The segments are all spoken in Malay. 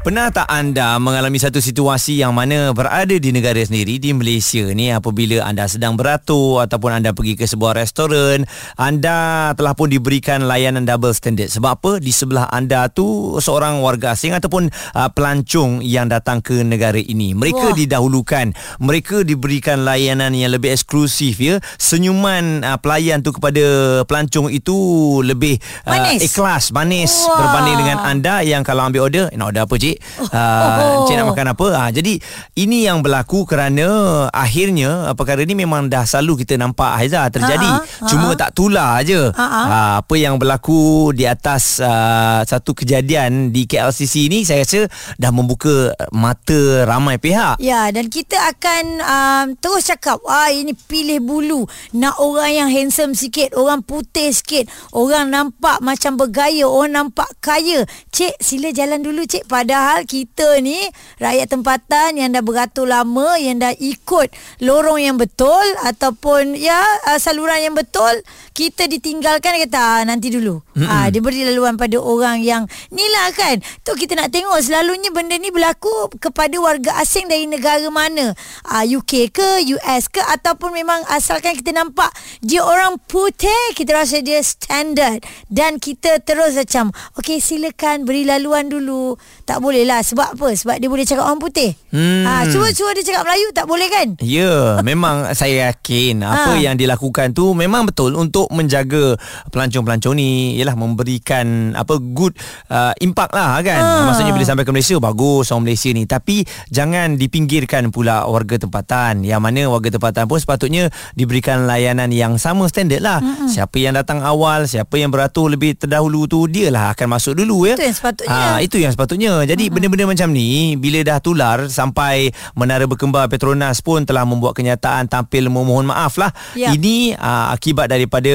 Pernah tak anda mengalami satu situasi yang mana berada di negara sendiri di Malaysia ni apabila anda sedang beratur ataupun anda pergi ke sebuah restoran anda telah pun diberikan layanan double standard? Sebab apa? Di sebelah anda tu seorang warga asing ataupun uh, pelancong yang datang ke negara ini. Mereka Wah. didahulukan. Mereka diberikan layanan yang lebih eksklusif ya. Senyuman uh, pelayan tu kepada pelancong itu lebih uh, ikhlas manis Wah. berbanding dengan anda yang kalau ambil order nak order apa je cik uh, Cik nak makan apa uh, Jadi ini yang berlaku kerana Akhirnya perkara ni memang dah selalu kita nampak Haiza terjadi uh-huh. Cuma uh-huh. tak tular uh-huh. uh, Apa yang berlaku di atas uh, Satu kejadian di KLCC ni Saya rasa dah membuka mata ramai pihak Ya dan kita akan um, terus cakap ah Ini pilih bulu Nak orang yang handsome sikit Orang putih sikit Orang nampak macam bergaya Orang nampak kaya Cik sila jalan dulu cik Pada Padahal kita ni rakyat tempatan yang dah beratur lama yang dah ikut lorong yang betul ataupun ya uh, saluran yang betul kita ditinggalkan kata ah, nanti dulu. Mm-hmm. Ha, dia beri laluan pada orang yang ni lah kan. Tu kita nak tengok selalunya benda ni berlaku kepada warga asing dari negara mana. Ha, UK ke US ke ataupun memang asalkan kita nampak dia orang putih kita rasa dia standard dan kita terus macam okey silakan beri laluan dulu. Tak boleh boleh lah Sebab apa? Sebab dia boleh cakap orang putih hmm. ha, Cuma suruh dia cakap Melayu Tak boleh kan? Ya yeah, Memang saya yakin Apa ha. yang dilakukan tu Memang betul Untuk menjaga Pelancong-pelancong ni Ialah memberikan Apa Good uh, Impact lah kan ha. Maksudnya bila sampai ke Malaysia Bagus orang Malaysia ni Tapi Jangan dipinggirkan pula Warga tempatan Yang mana warga tempatan pun Sepatutnya Diberikan layanan yang sama standard lah Mm-mm. Siapa yang datang awal Siapa yang beratur lebih terdahulu tu Dia lah akan masuk dulu ya Itu yang sepatutnya ha, Itu yang sepatutnya Jadi jadi benda-benda macam ni bila dah tular sampai Menara Berkembar Petronas pun telah membuat kenyataan tampil memohon maaf lah. Ya. Ini uh, akibat daripada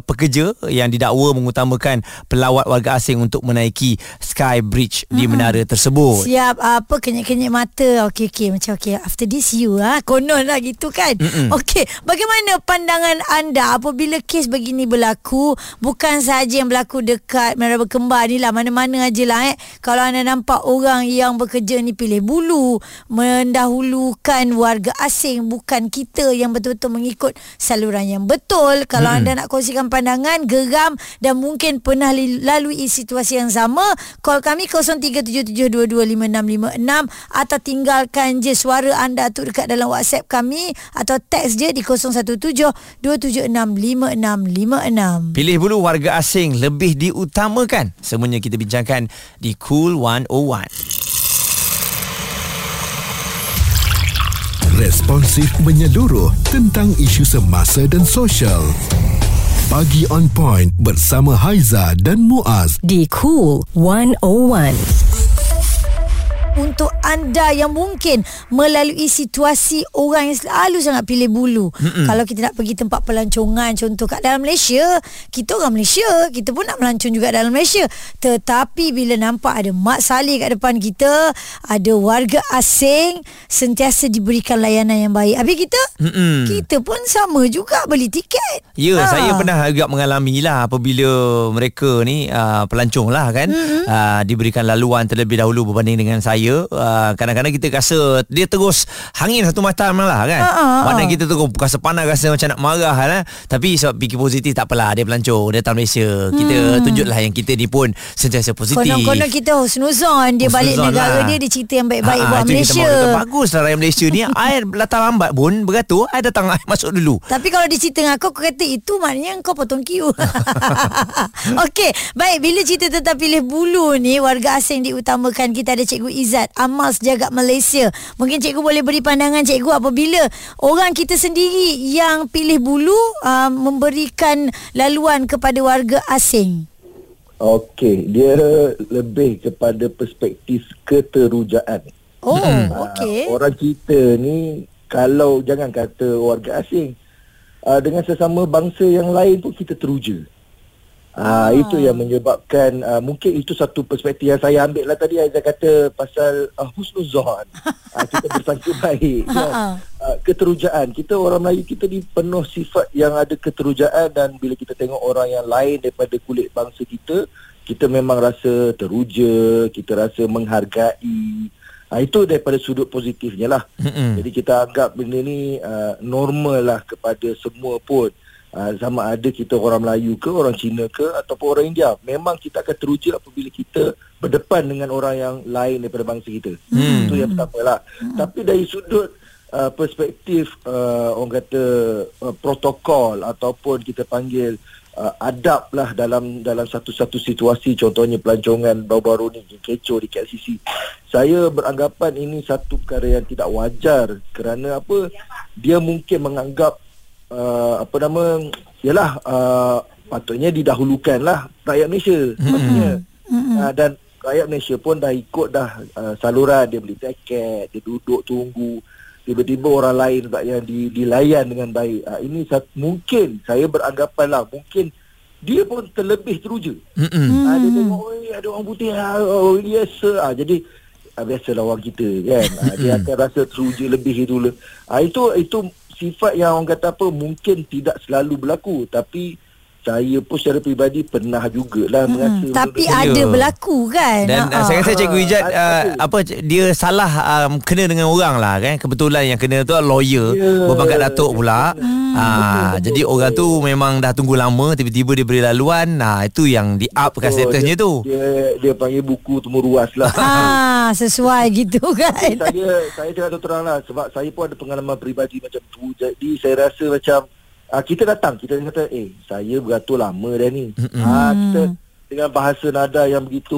pekerja yang didakwa mengutamakan pelawat warga asing untuk menaiki Sky Bridge mm-hmm. di menara tersebut. Siap apa kenyek-kenyek mata. Okey okey macam okey after this you ah ha? konon lah gitu kan. Okey bagaimana pandangan anda apabila kes begini berlaku bukan sahaja yang berlaku dekat Menara Berkembar ni lah mana-mana ajalah eh kalau anda nampak orang yang bekerja ni pilih bulu mendahulukan warga asing bukan kita yang betul-betul mengikut saluran yang betul. Kalau hmm. anda nak kongsikan pandangan geram dan mungkin pernah lalui situasi yang sama call kami 0377225656 atau tinggalkan je suara anda tu dekat dalam WhatsApp kami atau teks je di 0172765656 pilih bulu warga asing lebih diutamakan. Semuanya kita bincangkan di Cool 101 One. Responsif menyeluruh tentang isu semasa dan sosial. Pagi on point bersama Haiza dan Muaz di Cool 101 untuk anda yang mungkin melalui situasi orang yang selalu sangat pilih bulu. Mm-mm. Kalau kita nak pergi tempat pelancongan contoh kat dalam Malaysia, kita orang Malaysia, kita pun nak melancong juga dalam Malaysia. Tetapi bila nampak ada Mak Saleh kat depan kita, ada warga asing sentiasa diberikan layanan yang baik. Habis kita, Mm-mm. kita pun sama juga beli tiket. Ya, ha. saya pernah agak mengalami lah apabila mereka ni uh, pelancong lah kan, uh, diberikan laluan terlebih dahulu berbanding dengan saya saya uh, kadang-kadang kita rasa dia terus hangin satu mata malah kan? Uh, uh, uh. kita terus rasa panas rasa macam nak marah kan? Tapi sebab fikir positif tak apalah dia pelancong dia datang Malaysia. Hmm. kita tunjuklah yang kita ni pun sentiasa positif. Konon-konon kita husnuzon dia balik negara lah. dia dia cerita yang baik-baik uh, buat Malaysia. bagus lah rakyat Malaysia ni. Air latar lambat pun beratur air datang air masuk dulu. Tapi kalau dia cerita dengan aku aku kata itu maknanya kau potong kiu Okey, baik. Bila cerita tentang pilih bulu ni warga asing diutamakan kita ada Cikgu Iz Izzat Amal Sejagat Malaysia. Mungkin cikgu boleh beri pandangan cikgu apabila orang kita sendiri yang pilih bulu uh, memberikan laluan kepada warga asing. Okey, dia lebih kepada perspektif keterujaan. Oh, hmm. okey. Uh, orang kita ni kalau jangan kata warga asing uh, dengan sesama bangsa yang lain pun kita teruja. Ah itu yang menyebabkan uh, mungkin itu satu perspektif yang saya ambil lah tadi Aizah kata pasal uh, husnuzon. uh, kita bersangka baik. kan? uh, keterujaan. Kita orang Melayu kita ni penuh sifat yang ada keterujaan dan bila kita tengok orang yang lain daripada kulit bangsa kita, kita memang rasa teruja, kita rasa menghargai. Uh, itu daripada sudut positifnya lah. Jadi kita anggap benda ni uh, normal lah kepada semua pun. Uh, sama ada kita orang Melayu ke, orang Cina ke ataupun orang India. Memang kita akan teruja apabila kita berdepan dengan orang yang lain daripada bangsa kita. Hmm. Itu yang pertama lah. Tapi dari sudut uh, perspektif uh, orang kata uh, protokol ataupun kita panggil uh, adab lah dalam dalam satu-satu situasi contohnya pelancongan baru-baru ni kecoh di KLCC saya beranggapan ini satu perkara yang tidak wajar kerana apa dia mungkin menganggap uh, apa nama yalah uh, patutnya didahulukanlah rakyat Malaysia patutnya uh, dan rakyat Malaysia pun dah ikut dah uh, saluran. Dia beli tiket dia duduk tunggu. Tiba-tiba orang lain pula yang di, dilayan dengan baik. Uh, ini sat, mungkin saya beranggapan lah mungkin dia pun terlebih teruja. Hmm. uh, dia tengok oi ada orang putih ah, oh biasa. Ah jadi uh, biasalah orang kita kan? Uh, dia akan rasa teruja lebih itu uh, itu itu sifat yang orang kata apa mungkin tidak selalu berlaku. Tapi saya pun secara peribadi pernah jugalah hmm. merasa Tapi Ya. ada berlaku kan Dan uh, saya rasa Cikgu Ijat Ah, uh, apa dia salah um, kena dengan orang lah kan. Kebetulan yang kena tu lawyer Ya. berpangkat datuk pula. Hmm. Ah jadi orang tu memang dah tunggu lama tiba-tiba dia beri laluan. Nah itu yang di upkan Betul, statusnya dia, tu. Dia dia panggil buku temu ruas lah. ha, Sesuai gitu kan saya saya cakap terang lah sebab saya pun ada pengalaman peribadi macam tu. Jadi saya rasa macam uh, kita datang kita kata eh saya beratur lama dah ni. Ah kita dengan bahasa nada yang begitu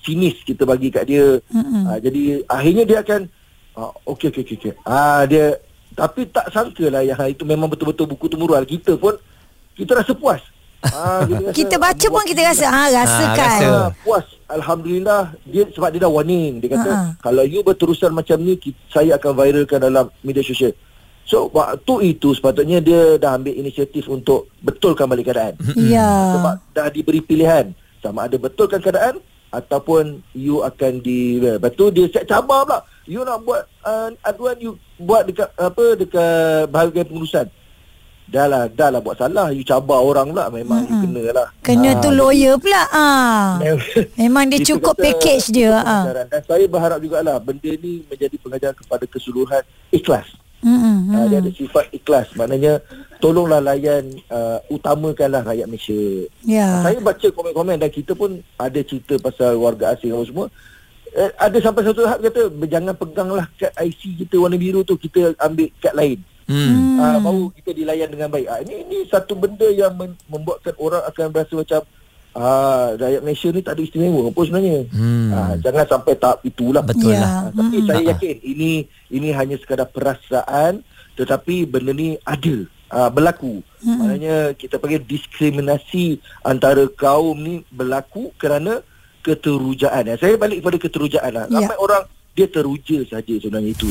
sinis kita bagi kat dia. Ah jadi akhirnya dia akan ah, okey okey okey okey. Ah dia tapi tak sangka lah yang itu memang betul-betul buku temurual. Kita pun kita rasa puas. Ah, kita, rasa, Kita baca pun kita rasa ha, Rasakan rasa. Ah, puas alhamdulillah dia sebab dia dah warning dia kata Ha. kalau you berterusan macam ni ki- saya akan viralkan dalam media sosial so waktu itu sepatutnya dia dah ambil inisiatif untuk betulkan balik keadaan. Ya. Sebab dah diberi pilihan. Sama ada betulkan keadaan ataupun you akan di lepas tu dia siap cabar pula. You nak buat uh, aduan you buat dekat apa dekat bahagian pengurusan. Dah lah dah lah buat salah. You cabar orang pula memang you kena lah. Kena Ah, tu lawyer pula ha. Memang dia cukup kata package dia ha. Dan saya berharap jugalah benda ni menjadi pengajaran kepada keseluruhan ikhlas. Mm-mm. Uh, dia ada sifat ikhlas. Maknanya tolonglah layan uh, utamakanlah rakyat Malaysia. Ya Saya baca komen-komen dan kita pun ada cerita pasal warga asing apa semua. Eh, ada sampai satu tahap kata jangan peganglah kad IC kita warna biru tu kita ambil kad lain. Hmm. Ah, baru kita dilayan dengan baik. Ah, ini ini satu benda yang men, membuatkan orang akan berasa macam ah rakyat Malaysia ni tak ada istimewa apa sebenarnya. Hmm. Ah, jangan sampai tahap itulah. Betul Ya. lah. Ah, tapi saya yakin ini ini hanya sekadar perasaan tetapi benda ni ada uh, berlaku. Hmm. Maknanya kita panggil diskriminasi antara kaum ni berlaku kerana keterujaan. Saya balik kepada keterujaan lah. Ya. Ramai orang dia teruja saja sebenarnya itu.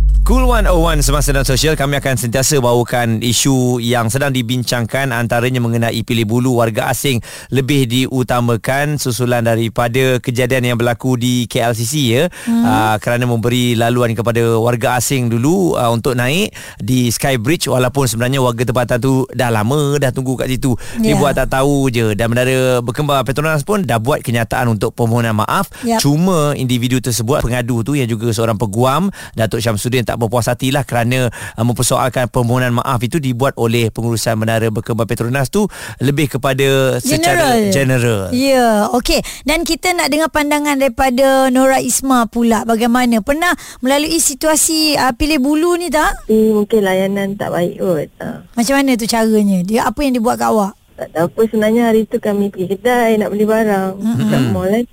Cool 101 semasa dan sosial kami akan sentiasa bawakan isu yang sedang dibincangkan antaranya mengenai pilih bulu warga asing lebih diutamakan susulan daripada kejadian yang berlaku di KLCC ya hmm. uh, kerana memberi laluan kepada warga asing dulu uh, untuk naik di Sky Bridge walaupun sebenarnya warga tempatan tu dah lama dah tunggu kat situ dia Ya. buat tak tahu je dan bendara berkembang Petronas pun dah buat kenyataan untuk permohonan maaf Yap. cuma individu tersebut pengadu tu yang juga seorang peguam Datuk Syamsuddin tak berpuas hati lah kerana uh, mempersoalkan permohonan maaf itu dibuat oleh pengurusan Menara Berkembang Petronas tu lebih kepada secara general. Ya, okey. Dan kita nak dengar pandangan daripada Nora Isma pula bagaimana. Pernah melalui situasi uh, pilih bulu ni tak? Tapi mungkin layanan tak baik kot. Ha. Macam mana tu caranya? Dia apa yang dia buat kat awak? Tak tahu apa sebenarnya hari tu kami pergi kedai nak beli barang mm-hmm. kat mall kan.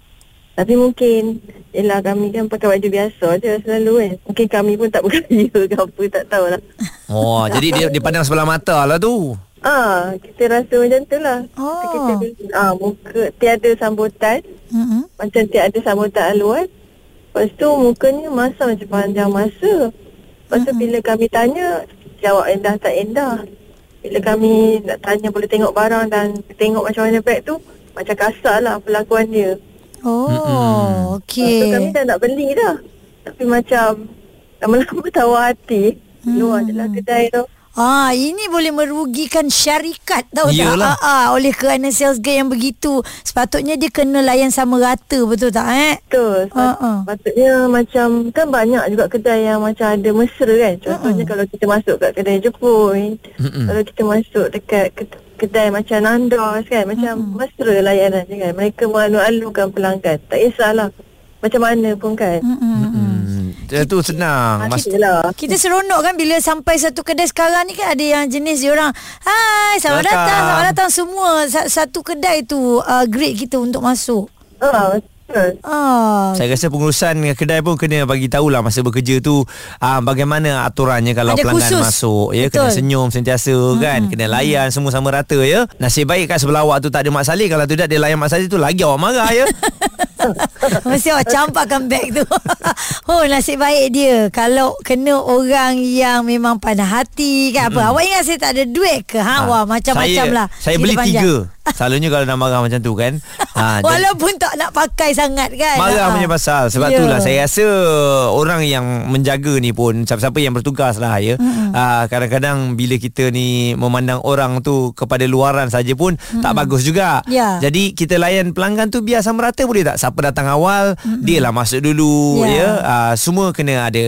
Tapi mungkin Yelah kami kan pakai baju biasa je selalu kan Mungkin kami pun tak bergaya ke apa tak tahulah Oh, jadi dia dia pandang sebelah mata lah tu. Ah, kita rasa macam tu lah Oh. kita, ah, Muka tiada sambutan Mm-mm. Macam tiada sambutan haluan Lepas tu mukanya masa macam panjang masa. Lepas tu bila kami tanya, jawab endah tak endah. Bila kami nak tanya boleh tengok barang dan tengok macam mana beg tu, macam kasar lah perlakuan dia. Oh, okey. tu kami dah nak beli dah. Tapi macam lama-lama tawar hati. Keluar je lah kedai tu. Ah, ini boleh merugikan syarikat tahu Iyalah. tak? Ah, ah, oleh kerana sales girl yang begitu. Sepatutnya dia kena layan sama rata betul tak eh? Betul. Ha, ha. Patutnya macam kan banyak juga kedai yang macam ada mesra kan. Contohnya kalau kita masuk kat kedai Jepun, kalau kita masuk dekat kedai macam Nandos kan, macam mesra layanan je kan. Mereka mengalu-alukan pelanggan. Tak kisahlah macam mana pun kan. Hmm. Hmm, tu senang. Mas, Mas, lah. Kita seronok kan bila sampai satu kedai sekarang ni kan ada yang jenis dia orang Hai selamat Datang. datang selamat datang semua Sa- satu kedai tu uh, grade kita untuk masuk Ah, betul. ah. saya rasa pengurusan kedai pun kena bagi tahulah masa bekerja tu ah, bagaimana aturannya kalau Ada pelanggan khusus. masuk ya Betul. kena senyum sentiasa hmm. kan kena layan semua sama rata ya nasib baik kat sebelah awak tu tak ada Mak Saleh kalau tidak dia layan Mak Saleh tu lagi awak marah ya Mesti awak campakkan beg tu Oh nasib baik dia Kalau kena orang yang memang pandai hati kan apa Awak ingat saya tak ada duit ke ha? Wah macam-macam saya, lah saya beli panjang. tiga Selalunya kalau nak marah macam tu kan ha, Walaupun tak nak pakai sangat kan Marah Ah. punya pasal. Sebab Ya. itulah Saya rasa Orang yang menjaga ni pun Siapa-siapa yang bertugas lah ya uh, Kadang-kadang Bila kita ni Memandang orang tu Kepada luaran saja pun Tak bagus juga. Ya. Jadi kita layan pelanggan tu Biar sama rata boleh tak? Siapa datang awal Dia lah masuk dulu Ya. ya, uh, Semua kena ada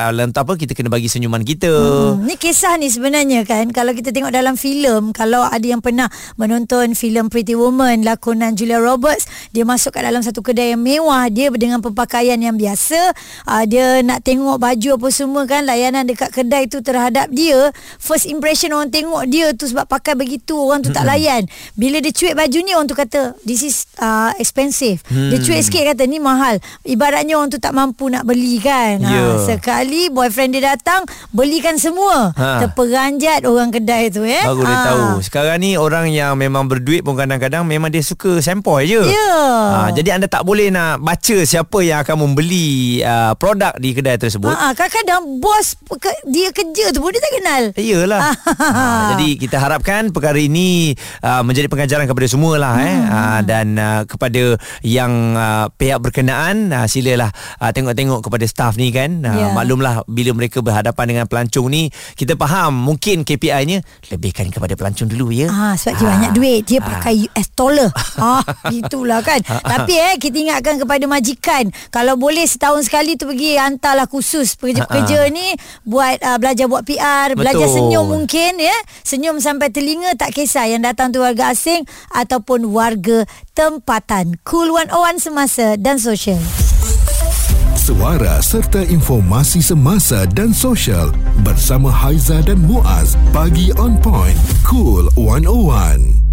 uh, Lentap apa Kita kena bagi senyuman kita. Hmm, ni kisah ni sebenarnya kan kalau kita tengok dalam filem kalau ada yang pernah menonton filem Pretty Woman lakonan Julia Roberts. Dia masuk kat dalam satu kedai yang mewah. Dia dengan berpakaian yang biasa. Uh, dia nak tengok baju apa semua kan layanan dekat kedai tu terhadap dia. First impression orang tengok dia tu sebab pakai begitu orang tu tak layan. Bila dia cuik baju ni orang tu kata this is uh, expensive. Dia cuik sikit kata ni mahal. Ibaratnya orang tu tak mampu nak beli kan. Ya. ha, sekali boyfriend dia datang belikan semua. Ha. terperanjat orang kedai tu eh. Baru dia Ha. tahu. Sekarang ni orang yang memang berduit pun kadang-kadang Memang dia suka sempoi je Ya. ha, Jadi anda tak boleh nak baca Siapa yang akan membeli uh, Produk di kedai tersebut Ha, kadang-kadang bos ke- dia kerja tu pun dia tak kenal Iyalah ha, Jadi kita harapkan Perkara ini uh, Menjadi pengajaran kepada semua lah eh. Hmm. uh, Dan uh, kepada Yang uh, pihak berkenaan uh, Silalah uh, Tengok-tengok kepada staff ni kan uh, Ya. Maklumlah Bila mereka berhadapan dengan pelancong ni Kita faham Mungkin KPI-nya Lebihkan kepada pelancong dulu ya Ah, sebab dia Ah. banyak duit Dia pakai US dollar ah, Itulah kan Tapi eh Kita ingatkan kepada majikan Kalau boleh setahun sekali tu Pergi hantarlah khusus Pekerja-pekerja ni Buat uh, Belajar buat PR Belajar Betul. senyum mungkin ya Senyum sampai telinga Tak kisah Yang datang tu warga asing Ataupun warga tempatan Cool 101 Semasa dan Sosial Suara serta informasi semasa dan sosial bersama Haiza dan Muaz. Pagi on point. Cool 101.